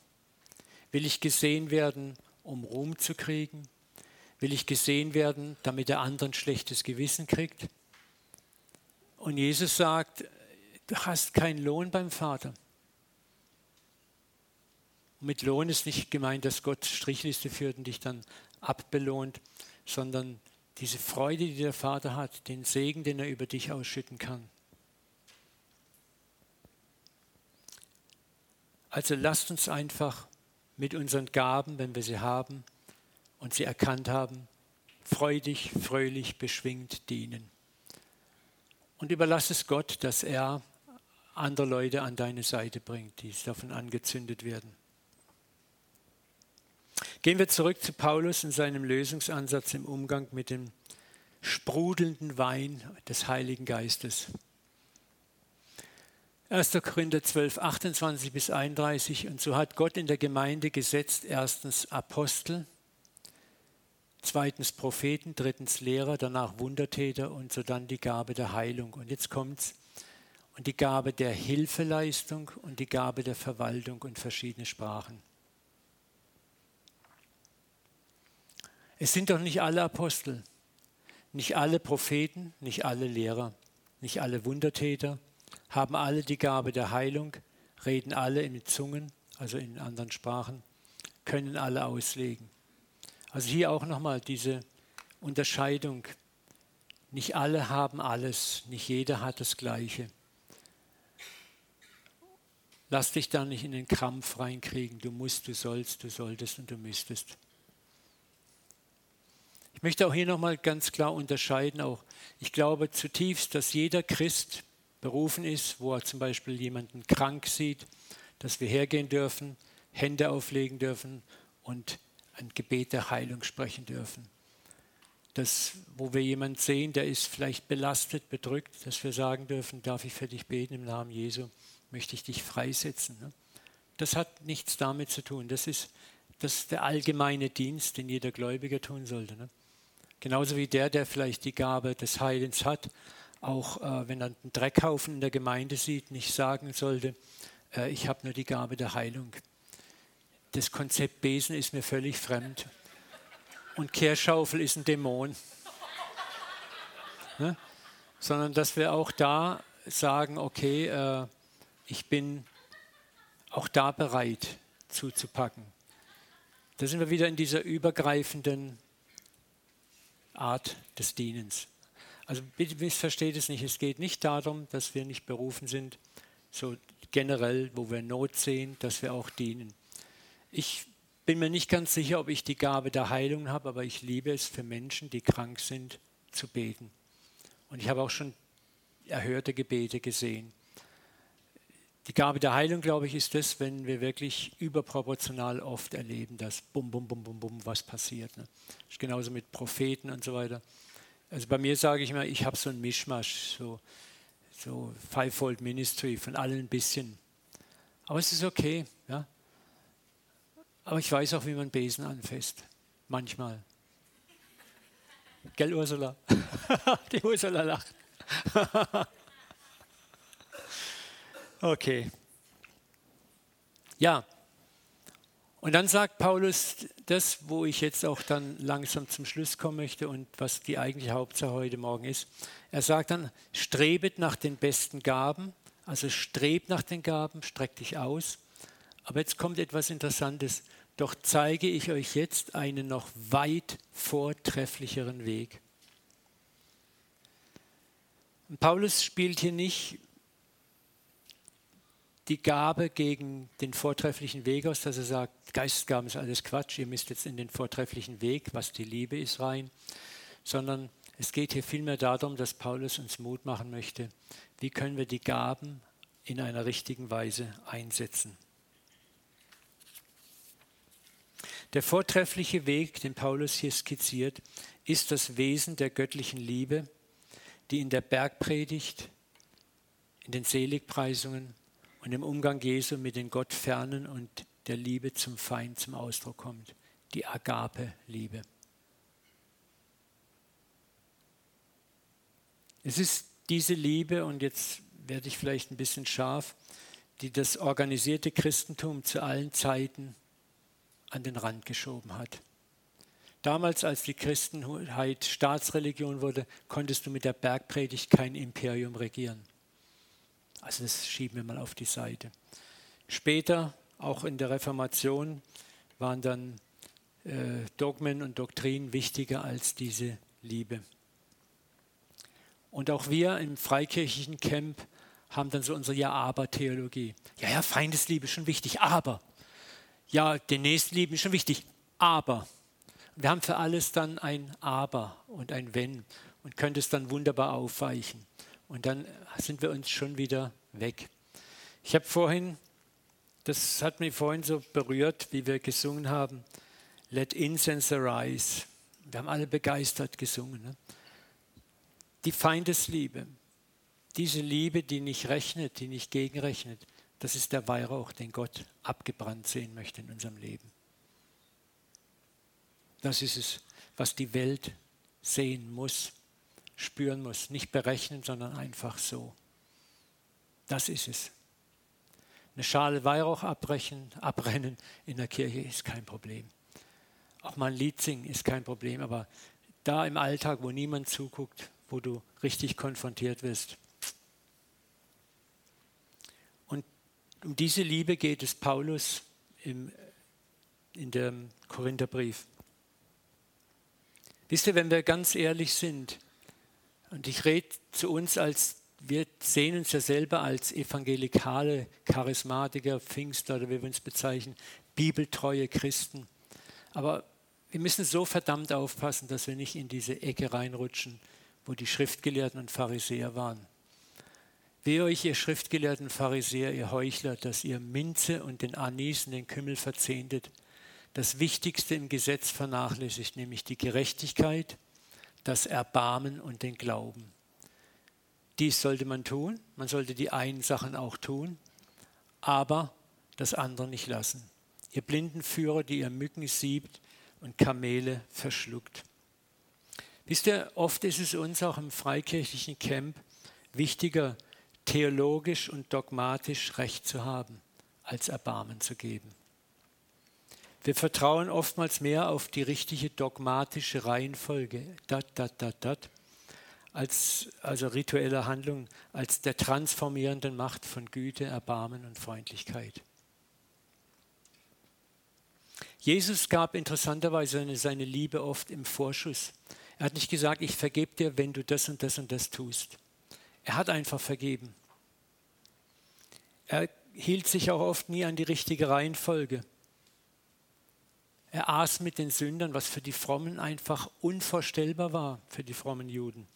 Will ich gesehen werden, um Ruhm zu kriegen? Will ich gesehen werden, damit der andere ein schlechtes Gewissen kriegt? Und Jesus sagt: Du hast keinen Lohn beim Vater. Mit Lohn ist nicht gemeint, dass Gott Strichliste führt und dich dann abbelohnt, sondern diese Freude, die der Vater hat, den Segen, den er über dich ausschütten kann. Also lasst uns einfach mit unseren Gaben, wenn wir sie haben und sie erkannt haben, freudig, fröhlich, beschwingt dienen. Und überlass es Gott, dass er andere Leute an deine Seite bringt, die davon angezündet werden. Gehen wir zurück zu Paulus in seinem Lösungsansatz im Umgang mit dem sprudelnden Wein des Heiligen Geistes. 1. Korinther 12, 28 bis 31. Und so hat Gott in der Gemeinde gesetzt, erstens Apostel, zweitens Propheten, drittens Lehrer, danach Wundertäter und so dann die Gabe der Heilung. Und jetzt kommt's. Und die Gabe der Hilfeleistung und die Gabe der Verwaltung und verschiedene Sprachen. Es sind doch nicht alle Apostel, nicht alle Propheten, nicht alle Lehrer, nicht alle Wundertäter, haben alle die Gabe der Heilung, reden alle in Zungen, also in anderen Sprachen, können alle auslegen. Also hier auch nochmal diese Unterscheidung. Nicht alle haben alles, nicht jeder hat das Gleiche. Lass dich da nicht in den Krampf reinkriegen. Du musst, du sollst, du solltest und du müsstest. Ich möchte auch hier nochmal ganz klar unterscheiden, auch ich glaube zutiefst, dass jeder Christ berufen ist, wo er zum Beispiel jemanden krank sieht, dass wir hergehen dürfen, Hände auflegen dürfen und ein Gebet der Heilung sprechen dürfen. Das, wo wir jemanden sehen, der ist vielleicht belastet, bedrückt, dass wir sagen dürfen, darf ich für dich beten im Namen Jesu, möchte ich dich freisetzen. Ne? Das hat nichts damit zu tun. Das ist, das ist der allgemeine Dienst, den jeder Gläubiger tun sollte. Genauso wie der, der vielleicht die Gabe des Heilens hat, auch äh, wenn er einen Dreckhaufen in der Gemeinde sieht, nicht sagen sollte, äh, ich habe nur die Gabe der Heilung. Das Konzept Besen ist mir völlig fremd. Und Kehrschaufel ist ein Dämon. ne? Sondern dass wir auch da sagen, okay, äh, ich bin auch da bereit zuzupacken. Da sind wir wieder in dieser übergreifenden Art des Dienens. Also bitte missversteht es nicht. Es geht nicht darum, dass wir nicht berufen sind, so generell, wo wir Not sehen, dass wir auch dienen. Ich bin mir nicht ganz sicher, ob ich die Gabe der Heilung habe, aber ich liebe es für Menschen, die krank sind, zu beten. Und ich habe auch schon erhörte Gebete gesehen. Die Gabe der Heilung, glaube ich, ist das, wenn wir wirklich überproportional oft erleben, dass bum, bum, bum, bum, bum, was passiert. Ne? Ist genauso mit Propheten und so weiter. Also bei mir sage ich immer, ich habe so ein Mischmasch, so, so Fivefold Ministry, von allen ein bisschen. Aber es ist okay, ja. Aber ich weiß auch, wie man Besen anfasst. Manchmal. Gell, Ursula? Die Ursula lacht. Okay. Ja. Und dann sagt Paulus das, wo ich jetzt auch dann langsam zum Schluss kommen möchte und was die eigentliche Hauptsache heute Morgen ist. Er sagt dann, strebet nach den besten Gaben, also strebt nach den Gaben, streck dich aus. Aber jetzt kommt etwas Interessantes. doch zeige ich euch jetzt einen noch weit vortrefflicheren Weg. Paulus spielt hier nicht die Gabe gegen den vortrefflichen Weg aus, dass er sagt, Geistesgaben ist alles Quatsch, ihr müsst jetzt in den vortrefflichen Weg, was die Liebe ist, rein, sondern es geht hier vielmehr darum, dass Paulus uns Mut machen möchte, wie können wir die Gaben in einer richtigen Weise einsetzen. Der vortreffliche Weg, den Paulus hier skizziert, ist das Wesen der göttlichen Liebe, die in der Bergpredigt, in den Seligpreisungen und im Umgang Jesu mit den Gottfernen und der Liebe zum Feind zum Ausdruck kommt. Die Agape-Liebe. Es ist diese Liebe, und jetzt werde ich vielleicht ein bisschen scharf, die das organisierte Christentum zu allen Zeiten an den Rand geschoben hat. Damals, als die Christenheit Staatsreligion wurde, konntest du mit der Bergpredigt kein Imperium regieren. Also das schieben wir mal auf die Seite. Später, auch in der Reformation, waren dann äh, Dogmen und Doktrinen wichtiger als diese Liebe. Und auch wir im freikirchlichen Camp haben dann so unsere Ja-Aber-Theologie. Ja, ja, Feindesliebe ist schon wichtig, aber. Ja, den Nächstenlieben ist schon wichtig, aber. Wir haben für alles dann ein Aber und ein Wenn und können es dann wunderbar aufweichen. Und dann sind wir uns schon wieder weg. Ich habe vorhin, das hat mich vorhin so berührt, wie wir gesungen haben, Let Incense Arise. Wir haben alle begeistert gesungen. Ne? Die Feindesliebe, diese Liebe, die nicht rechnet, die nicht gegenrechnet, das ist der Weihrauch, den Gott abgebrannt sehen möchte in unserem Leben. Das ist es, was die Welt sehen muss, spüren muss. Nicht berechnen, sondern einfach so. Das ist es. Eine Schale Weihrauch abbrechen, abrennen in der Kirche ist kein Problem. Auch mal ein Lied singen ist kein Problem, aber da im Alltag, wo niemand zuguckt, wo du richtig konfrontiert wirst. Und um diese Liebe geht es Paulus im, in dem Korintherbrief. Wisst ihr, wenn wir ganz ehrlich sind, und ich rede zu uns als, wir sehen uns ja selber als evangelikale, charismatiker, Pfingster oder wie wir uns bezeichnen, bibeltreue Christen. Aber wir müssen so verdammt aufpassen, dass wir nicht in diese Ecke reinrutschen, wo die Schriftgelehrten und Pharisäer waren. Wehe euch, ihr Schriftgelehrten Pharisäer, ihr Heuchler, dass ihr Minze und den Anis und den Kümmel verzehntet das Wichtigste im Gesetz vernachlässigt, nämlich die Gerechtigkeit, das Erbarmen und den Glauben. Dies sollte man tun, man sollte die einen Sachen auch tun, aber das andere nicht lassen. Ihr blinden Führer, die ihr Mücken siebt und Kamele verschluckt. Wisst ihr, oft ist es uns auch im freikirchlichen Camp wichtiger, theologisch und dogmatisch Recht zu haben, als Erbarmen zu geben. Wir vertrauen oftmals mehr auf die richtige dogmatische Reihenfolge, dat, dat, dat, dat, als, also rituelle Handlung, als der transformierenden Macht von Güte, Erbarmen und Freundlichkeit. Jesus gab interessanterweise seine Liebe oft im Vorschuss. Er hat nicht gesagt, ich vergebe dir, wenn du das und das und das tust. Er hat einfach vergeben. Er hielt sich auch oft nie an die richtige Reihenfolge. Er aß mit den Sündern, was für die Frommen einfach unvorstellbar war, für die frommen Juden.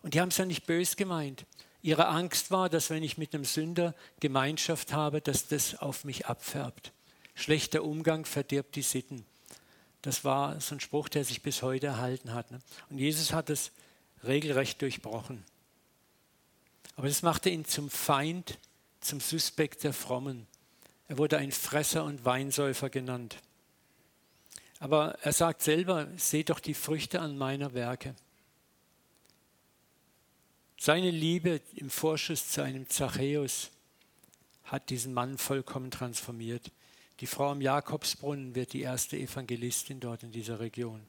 Und die haben es ja nicht bös gemeint. Ihre Angst war, dass wenn ich mit einem Sünder Gemeinschaft habe, dass das auf mich abfärbt. Schlechter Umgang verdirbt die Sitten. Das war so ein Spruch, der sich bis heute erhalten hat. Ne? Und Jesus hat es regelrecht durchbrochen. Aber das machte ihn zum Feind, zum Suspekt der Frommen. Er wurde ein Fresser und Weinsäufer genannt. Aber er sagt selber, seht doch die Früchte an meiner Werke. Seine Liebe im Vorschuss zu einem Zachäus hat diesen Mann vollkommen transformiert. Die Frau am Jakobsbrunnen wird die erste Evangelistin dort in dieser Region.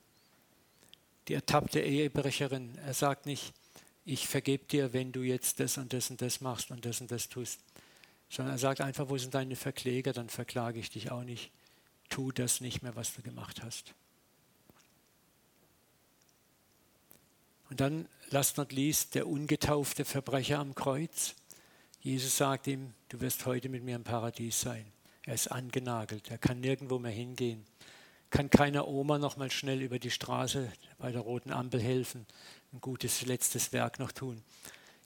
Die ertappte Ehebrecherin, er sagt nicht, ich vergebe dir, wenn du jetzt das und das und das machst und das und das tust, sondern er sagt einfach, wo sind deine Verkläger, dann verklage ich dich auch nicht tu das nicht mehr, was du gemacht hast. Und dann, last not least, der ungetaufte Verbrecher am Kreuz. Jesus sagt ihm, du wirst heute mit mir im Paradies sein. Er ist angenagelt, er kann nirgendwo mehr hingehen, kann keiner Oma noch mal schnell über die Straße bei der roten Ampel helfen, ein gutes letztes Werk noch tun.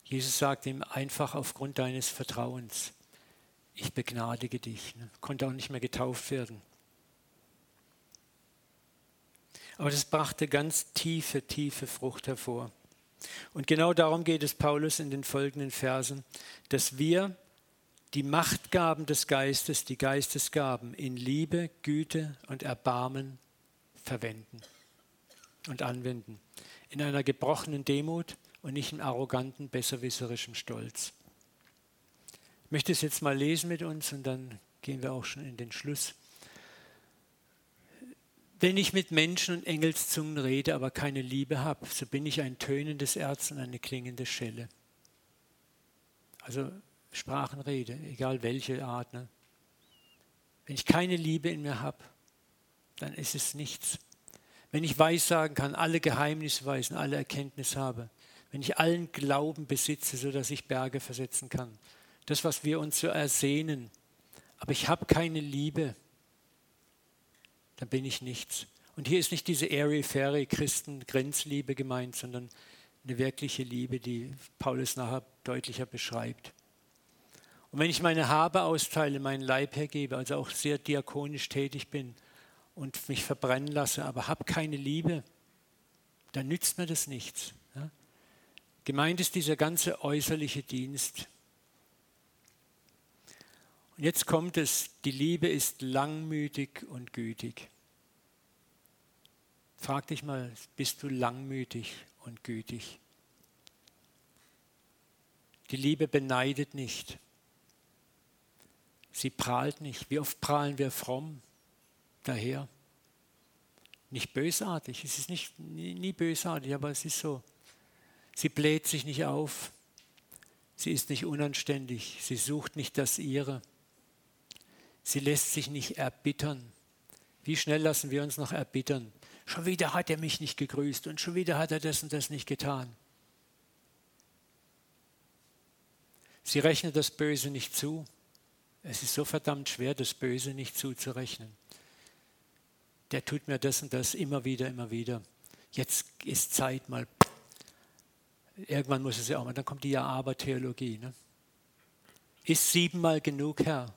Jesus sagt ihm einfach aufgrund deines Vertrauens, ich begnadige dich. Konnte auch nicht mehr getauft werden. Aber das brachte ganz tiefe, tiefe Frucht hervor. Und genau darum geht es Paulus in den folgenden Versen, dass wir die Machtgaben des Geistes, die Geistesgaben in Liebe, Güte und Erbarmen verwenden und anwenden. In einer gebrochenen Demut und nicht in arroganten, besserwisserischem Stolz. Ich möchte es jetzt mal lesen mit uns und dann gehen wir auch schon in den Schluss. Wenn ich mit Menschen und Engelszungen rede, aber keine Liebe habe, so bin ich ein tönendes Erz und eine klingende Schelle. Also Sprachenrede, egal welche Art. Ne? Wenn ich keine Liebe in mir habe, dann ist es nichts. Wenn ich weissagen kann, alle Geheimnisse weisen, alle Erkenntnis habe, wenn ich allen Glauben besitze, sodass ich Berge versetzen kann, das, was wir uns so ersehnen, aber ich habe keine Liebe, dann bin ich nichts. Und hier ist nicht diese airy-fairy Christen-Grenzliebe gemeint, sondern eine wirkliche Liebe, die Paulus nachher deutlicher beschreibt. Und wenn ich meine Habe austeile, meinen Leib hergebe, also auch sehr diakonisch tätig bin und mich verbrennen lasse, aber habe keine Liebe, dann nützt mir das nichts. Gemeint ist dieser ganze äußerliche Dienst. Und jetzt kommt es, die Liebe ist langmütig und gütig. Frag dich mal, bist du langmütig und gütig? Die Liebe beneidet nicht. Sie prahlt nicht. Wie oft prahlen wir fromm daher? Nicht bösartig. Es ist nicht, nie, nie bösartig, aber es ist so. Sie bläht sich nicht auf. Sie ist nicht unanständig. Sie sucht nicht das ihre. Sie lässt sich nicht erbittern. Wie schnell lassen wir uns noch erbittern? Schon wieder hat er mich nicht gegrüßt und schon wieder hat er das und das nicht getan. Sie rechnet das Böse nicht zu. Es ist so verdammt schwer, das Böse nicht zuzurechnen. Der tut mir das und das immer wieder, immer wieder. Jetzt ist Zeit mal. Irgendwann muss es ja auch mal. Dann kommt die Ja-Aber-Theologie. Ne? Ist siebenmal genug, Herr?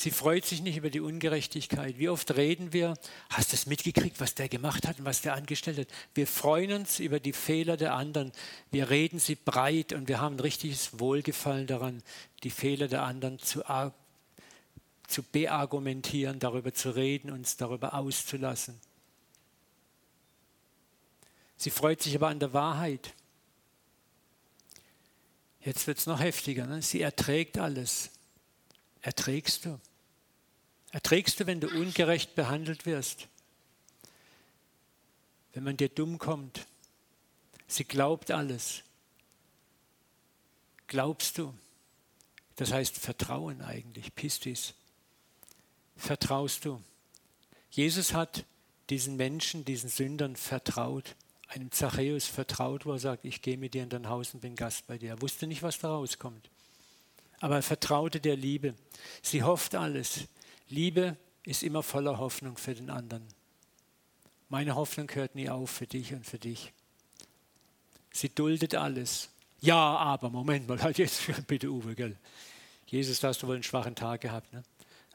Sie freut sich nicht über die Ungerechtigkeit. Wie oft reden wir, hast du es mitgekriegt, was der gemacht hat und was der angestellt hat? Wir freuen uns über die Fehler der anderen. Wir reden sie breit und wir haben ein richtiges Wohlgefallen daran, die Fehler der anderen zu, zu beargumentieren, darüber zu reden, uns darüber auszulassen. Sie freut sich aber an der Wahrheit. Jetzt wird es noch heftiger. Ne? Sie erträgt alles. Erträgst du? Erträgst du, wenn du ungerecht behandelt wirst? Wenn man dir dumm kommt? Sie glaubt alles. Glaubst du? Das heißt Vertrauen eigentlich, Pistis. Vertraust du? Jesus hat diesen Menschen, diesen Sündern vertraut, einem Zachäus vertraut, wo er sagt, ich gehe mit dir in dein Haus und bin Gast bei dir. Er wusste nicht, was da rauskommt. Aber er vertraute der Liebe. Sie hofft alles. Liebe ist immer voller Hoffnung für den anderen. Meine Hoffnung hört nie auf für dich und für dich. Sie duldet alles. Ja, aber Moment mal, halt jetzt bitte Uwe, gell? Jesus, da hast du wohl einen schwachen Tag gehabt, ne?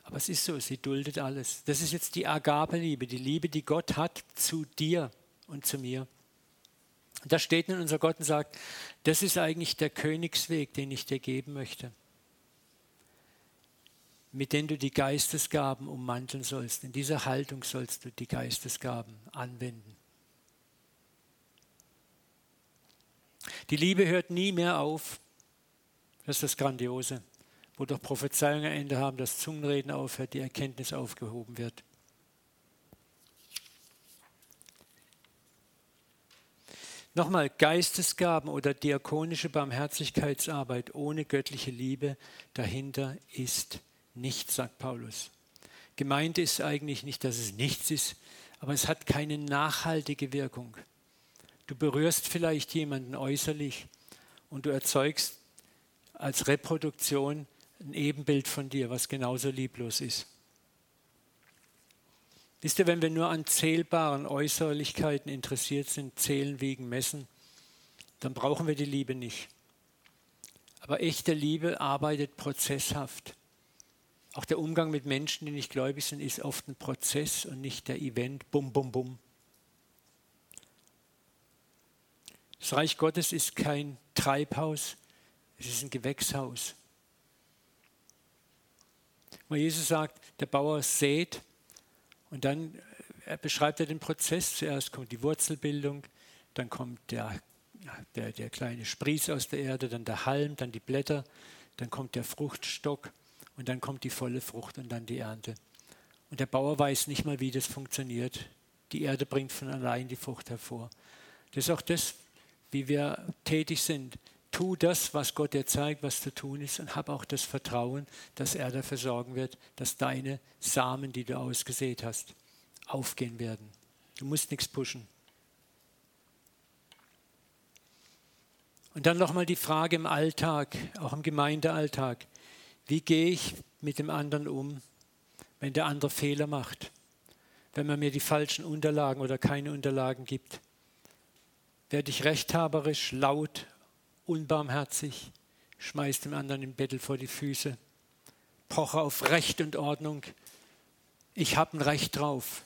Aber es ist so, sie duldet alles. Das ist jetzt die Agape-Liebe, die Liebe, die Gott hat zu dir und zu mir. Und da steht nun unser Gott und sagt, das ist eigentlich der Königsweg, den ich dir geben möchte mit denen du die Geistesgaben ummanteln sollst. In dieser Haltung sollst du die Geistesgaben anwenden. Die Liebe hört nie mehr auf. Das ist das Grandiose. Wo doch Prophezeiungen ein Ende haben, das Zungenreden aufhört, die Erkenntnis aufgehoben wird. Nochmal, Geistesgaben oder diakonische Barmherzigkeitsarbeit ohne göttliche Liebe dahinter ist nichts, sagt Paulus. Gemeint ist eigentlich nicht, dass es nichts ist, aber es hat keine nachhaltige Wirkung. Du berührst vielleicht jemanden äußerlich und du erzeugst als Reproduktion ein Ebenbild von dir, was genauso lieblos ist. Wisst ihr, wenn wir nur an zählbaren Äußerlichkeiten interessiert sind, zählen, wiegen, messen, dann brauchen wir die Liebe nicht. Aber echte Liebe arbeitet prozesshaft. Auch der Umgang mit Menschen, die nicht gläubig sind, ist oft ein Prozess und nicht der Event, bum, bum, bum. Das Reich Gottes ist kein Treibhaus, es ist ein Gewächshaus. Wo Jesus sagt, der Bauer sät und dann er beschreibt er den Prozess. Zuerst kommt die Wurzelbildung, dann kommt der, der, der kleine Sprieß aus der Erde, dann der Halm, dann die Blätter, dann kommt der Fruchtstock und dann kommt die volle Frucht und dann die Ernte. Und der Bauer weiß nicht mal, wie das funktioniert. Die Erde bringt von allein die Frucht hervor. Das ist auch das, wie wir tätig sind. Tu das, was Gott dir zeigt, was zu tun ist und hab auch das Vertrauen, dass er dafür sorgen wird, dass deine Samen, die du ausgesät hast, aufgehen werden. Du musst nichts pushen. Und dann nochmal die Frage im Alltag, auch im Gemeindealltag. Wie gehe ich mit dem anderen um, wenn der andere Fehler macht? Wenn man mir die falschen Unterlagen oder keine Unterlagen gibt? Werde ich rechthaberisch, laut, unbarmherzig, schmeiß dem anderen im Bettel vor die Füße, poche auf Recht und Ordnung. Ich habe ein Recht drauf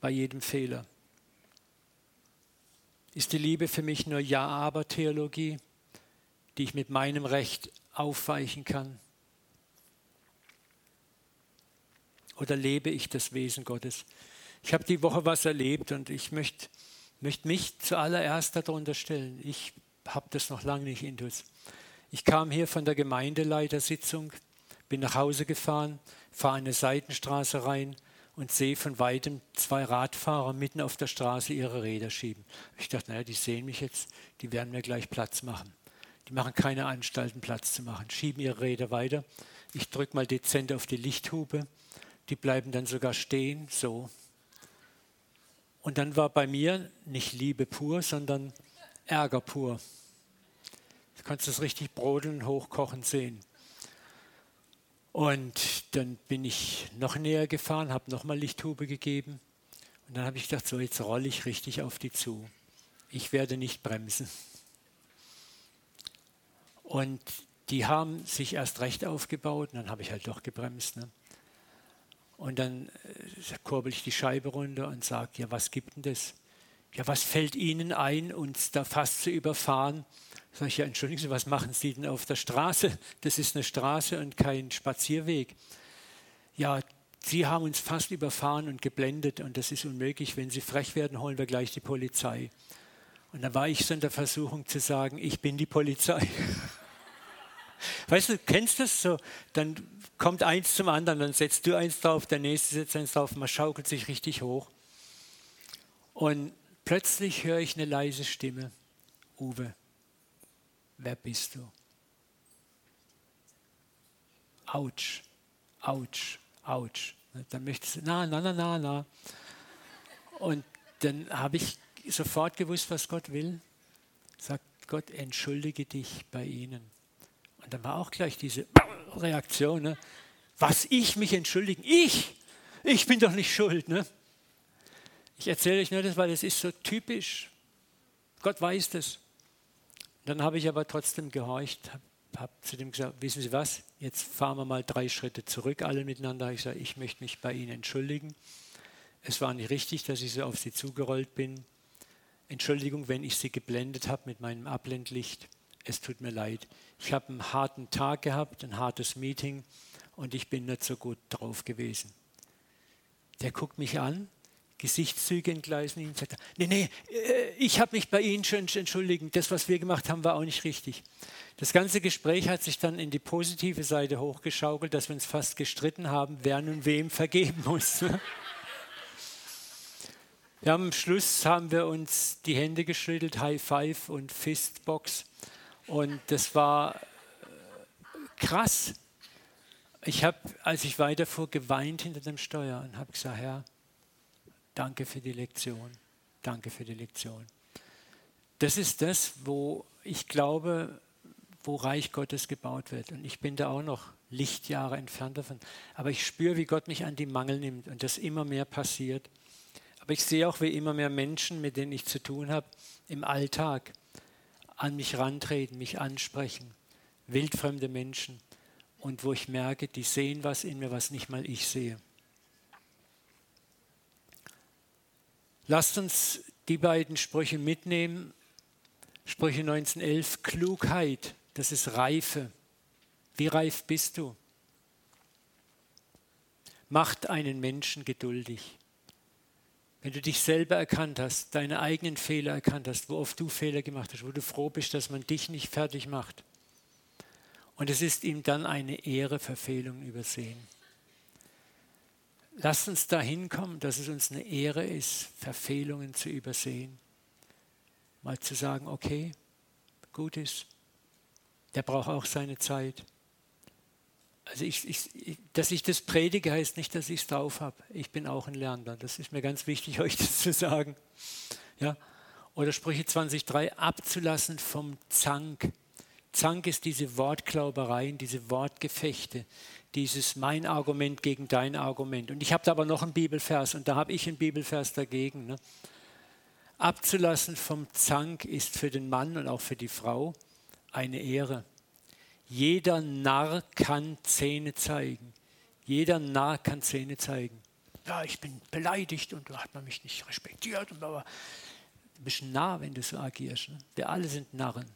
bei jedem Fehler. Ist die Liebe für mich nur Ja-Aber-Theologie, die ich mit meinem Recht aufweichen kann? Oder lebe ich das Wesen Gottes? Ich habe die Woche was erlebt und ich möchte möcht mich zuallererst darunter stellen. Ich habe das noch lange nicht intus. Ich kam hier von der Gemeindeleitersitzung, bin nach Hause gefahren, fahre eine Seitenstraße rein und sehe von weitem zwei Radfahrer mitten auf der Straße ihre Räder schieben. Ich dachte, naja, die sehen mich jetzt, die werden mir gleich Platz machen. Die machen keine Anstalten, Platz zu machen, schieben ihre Räder weiter. Ich drücke mal dezent auf die Lichthube. Die bleiben dann sogar stehen, so. Und dann war bei mir nicht Liebe pur, sondern Ärger pur. Du kannst das richtig brodeln, hochkochen sehen. Und dann bin ich noch näher gefahren, habe nochmal Lichthube gegeben. Und dann habe ich gedacht, so jetzt rolle ich richtig auf die zu. Ich werde nicht bremsen. Und die haben sich erst recht aufgebaut und dann habe ich halt doch gebremst. Ne? Und dann äh, kurbel ich die Scheibe runter und sage, ja, was gibt denn das? Ja, was fällt Ihnen ein, uns da fast zu überfahren? Sag ich, ja, entschuldigen Sie, was machen Sie denn auf der Straße? Das ist eine Straße und kein Spazierweg. Ja, Sie haben uns fast überfahren und geblendet und das ist unmöglich. Wenn Sie frech werden, holen wir gleich die Polizei. Und da war ich so in der Versuchung zu sagen, ich bin die Polizei. Weißt du, kennst du das so? Dann kommt eins zum anderen, dann setzt du eins drauf, der nächste setzt eins drauf, man schaukelt sich richtig hoch. Und plötzlich höre ich eine leise Stimme. Uwe, wer bist du? Autsch, Autsch, Autsch. Dann möchtest du, na, na, na, na, na. Und dann habe ich sofort gewusst, was Gott will. Sagt Gott, entschuldige dich bei ihnen. Und dann war auch gleich diese Reaktion, ne? was ich mich entschuldigen, ich, ich bin doch nicht schuld. Ne? Ich erzähle euch nur das, weil es ist so typisch. Gott weiß das. Dann habe ich aber trotzdem gehorcht, habe hab zu dem gesagt, wissen Sie was, jetzt fahren wir mal drei Schritte zurück, alle miteinander. Ich sage, ich möchte mich bei Ihnen entschuldigen. Es war nicht richtig, dass ich so auf Sie zugerollt bin. Entschuldigung, wenn ich Sie geblendet habe mit meinem Abblendlicht es tut mir leid. Ich habe einen harten Tag gehabt, ein hartes Meeting und ich bin nicht so gut drauf gewesen. Der guckt mich an, Gesichtszüge entgleisen ihn, sagt, nee, nee, äh, ich habe mich bei Ihnen schon entschuldigt, das, was wir gemacht haben, war auch nicht richtig. Das ganze Gespräch hat sich dann in die positive Seite hochgeschaukelt, dass wir uns fast gestritten haben, wer nun wem vergeben muss. Wir haben am Schluss haben wir uns die Hände geschüttelt, High Five und Fistbox. Und das war äh, krass. ich habe, als ich weiterfuhr, geweint hinter dem Steuer und habe gesagt, Herr, danke für die Lektion, danke für die Lektion. Das ist das, wo ich glaube, wo Reich Gottes gebaut wird. Und ich bin da auch noch Lichtjahre entfernt davon. Aber ich spüre, wie Gott mich an die Mangel nimmt und das immer mehr passiert. Aber ich sehe auch, wie immer mehr Menschen, mit denen ich zu tun habe, im Alltag an mich rantreten, mich ansprechen. Wildfremde Menschen. Und wo ich merke, die sehen was in mir, was nicht mal ich sehe. Lasst uns die beiden Sprüche mitnehmen. Sprüche 1911, Klugheit, das ist Reife. Wie reif bist du? Macht einen Menschen geduldig. Wenn du dich selber erkannt hast, deine eigenen Fehler erkannt hast, wo oft du Fehler gemacht hast, wo du froh bist, dass man dich nicht fertig macht. Und es ist ihm dann eine Ehre, Verfehlungen übersehen. Lass uns dahin kommen, dass es uns eine Ehre ist, Verfehlungen zu übersehen. Mal zu sagen, okay, gut ist. Der braucht auch seine Zeit. Also ich, ich, dass ich das predige, heißt nicht, dass ich es drauf habe. Ich bin auch ein Lernender. Das ist mir ganz wichtig, euch das zu sagen. Ja? Oder Sprüche 20.3, abzulassen vom Zank. Zank ist diese Wortklaubereien, diese Wortgefechte, dieses mein Argument gegen dein Argument. Und ich habe da aber noch einen Bibelvers und da habe ich einen Bibelvers dagegen. Ne? Abzulassen vom Zank ist für den Mann und auch für die Frau eine Ehre. Jeder Narr kann Zähne zeigen. Jeder Narr kann Zähne zeigen. Ja, ich bin beleidigt und da hat man mich nicht respektiert. Und aber du bist ein Narr, wenn du so agierst. Ne? Wir alle sind Narren.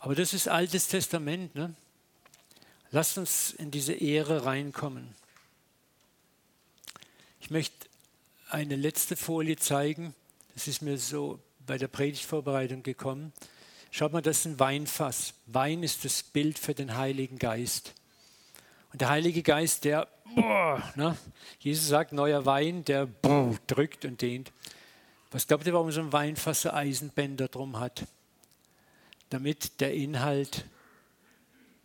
Aber das ist Altes Testament. Ne? Lasst uns in diese Ehre reinkommen. Ich möchte eine letzte Folie zeigen. Das ist mir so bei der Predigtvorbereitung gekommen. Schaut mal, das ist ein Weinfass. Wein ist das Bild für den Heiligen Geist. Und der Heilige Geist, der, boah, ne? Jesus sagt, neuer Wein, der boah, drückt und dehnt. Was glaubt ihr, warum so ein Weinfass so Eisenbänder drum hat? Damit der Inhalt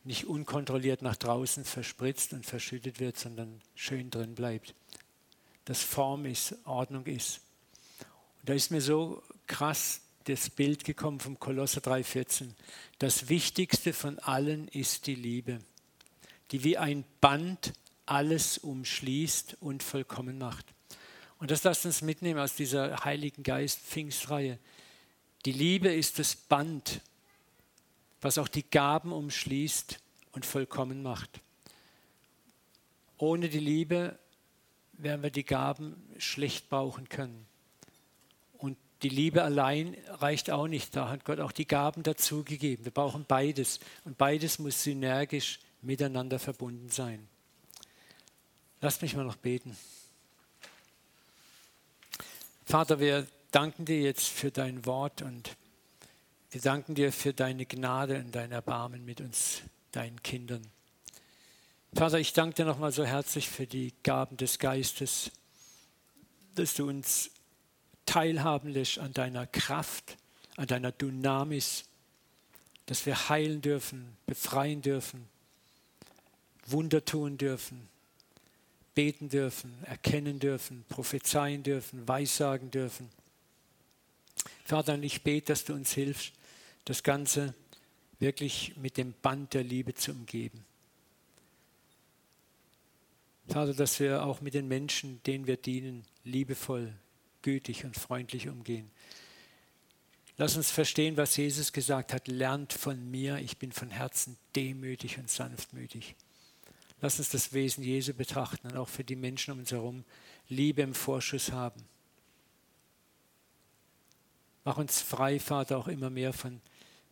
nicht unkontrolliert nach draußen verspritzt und verschüttet wird, sondern schön drin bleibt. Dass Form ist, Ordnung ist. Und da ist mir so krass das Bild gekommen vom Kolosser 3,14. Das Wichtigste von allen ist die Liebe, die wie ein Band alles umschließt und vollkommen macht. Und das lasst uns mitnehmen aus dieser Heiligen Geist Pfingstreihe. Die Liebe ist das Band, was auch die Gaben umschließt und vollkommen macht. Ohne die Liebe werden wir die Gaben schlecht brauchen können. Die Liebe allein reicht auch nicht. Da hat Gott auch die Gaben dazu gegeben. Wir brauchen beides. Und beides muss synergisch miteinander verbunden sein. Lasst mich mal noch beten. Vater, wir danken dir jetzt für dein Wort und wir danken dir für deine Gnade und dein Erbarmen mit uns, deinen Kindern. Vater, ich danke dir nochmal so herzlich für die Gaben des Geistes, dass du uns teilhaben lässt an deiner Kraft, an deiner Dynamis, dass wir heilen dürfen, befreien dürfen, Wunder tun dürfen, beten dürfen, erkennen dürfen, prophezeien dürfen, weissagen dürfen. Vater, ich bete, dass du uns hilfst, das Ganze wirklich mit dem Band der Liebe zu umgeben. Vater, dass wir auch mit den Menschen, denen wir dienen, liebevoll gütig und freundlich umgehen. Lass uns verstehen, was Jesus gesagt hat. Lernt von mir, ich bin von Herzen demütig und sanftmütig. Lass uns das Wesen Jesu betrachten und auch für die Menschen um uns herum Liebe im Vorschuss haben. Mach uns frei, Vater, auch immer mehr von,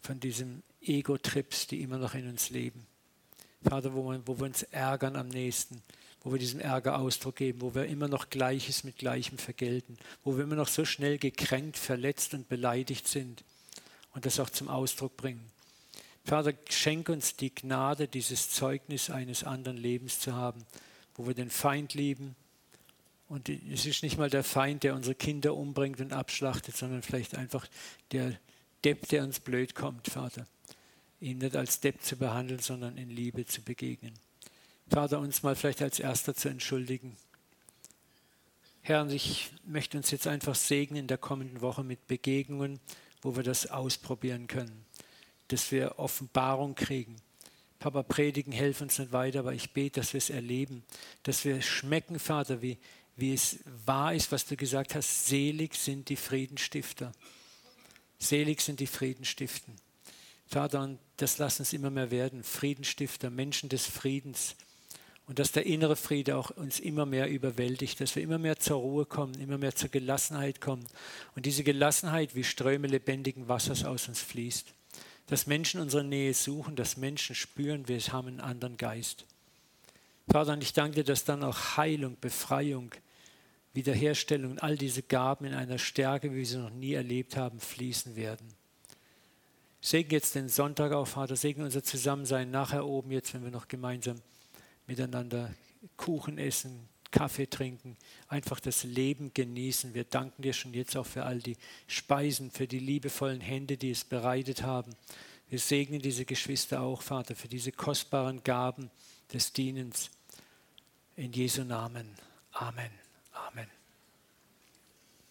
von diesen Ego-Trips, die immer noch in uns leben. Vater, wo, man, wo wir uns ärgern am nächsten, wo wir diesem Ärger Ausdruck geben, wo wir immer noch Gleiches mit Gleichem vergelten, wo wir immer noch so schnell gekränkt, verletzt und beleidigt sind und das auch zum Ausdruck bringen. Vater, schenk uns die Gnade, dieses Zeugnis eines anderen Lebens zu haben, wo wir den Feind lieben. Und es ist nicht mal der Feind, der unsere Kinder umbringt und abschlachtet, sondern vielleicht einfach der Depp, der uns blöd kommt, Vater. ihn nicht als Depp zu behandeln, sondern in Liebe zu begegnen. Vater, uns mal vielleicht als Erster zu entschuldigen. Herr, ich möchte uns jetzt einfach segnen in der kommenden Woche mit Begegnungen, wo wir das ausprobieren können, dass wir Offenbarung kriegen. Papa, predigen, helfen uns nicht weiter, aber ich bete, dass wir es erleben, dass wir schmecken, Vater, wie, wie es wahr ist, was du gesagt hast. Selig sind die Friedenstifter. Selig sind die Friedenstiften. Vater, und das lass uns immer mehr werden. Friedenstifter, Menschen des Friedens. Und dass der innere Friede auch uns immer mehr überwältigt, dass wir immer mehr zur Ruhe kommen, immer mehr zur Gelassenheit kommen. Und diese Gelassenheit wie Ströme lebendigen Wassers aus uns fließt. Dass Menschen unsere Nähe suchen, dass Menschen spüren, wir haben einen anderen Geist. Vater, und ich danke dir, dass dann auch Heilung, Befreiung, Wiederherstellung, all diese Gaben in einer Stärke, wie wir sie noch nie erlebt haben, fließen werden. Segne jetzt den Sonntag auch, Vater, segne unser Zusammensein nachher oben jetzt, wenn wir noch gemeinsam miteinander Kuchen essen, Kaffee trinken, einfach das Leben genießen. Wir danken dir schon jetzt auch für all die Speisen, für die liebevollen Hände, die es bereitet haben. Wir segnen diese Geschwister auch, Vater, für diese kostbaren Gaben des Dienens. In Jesu Namen. Amen.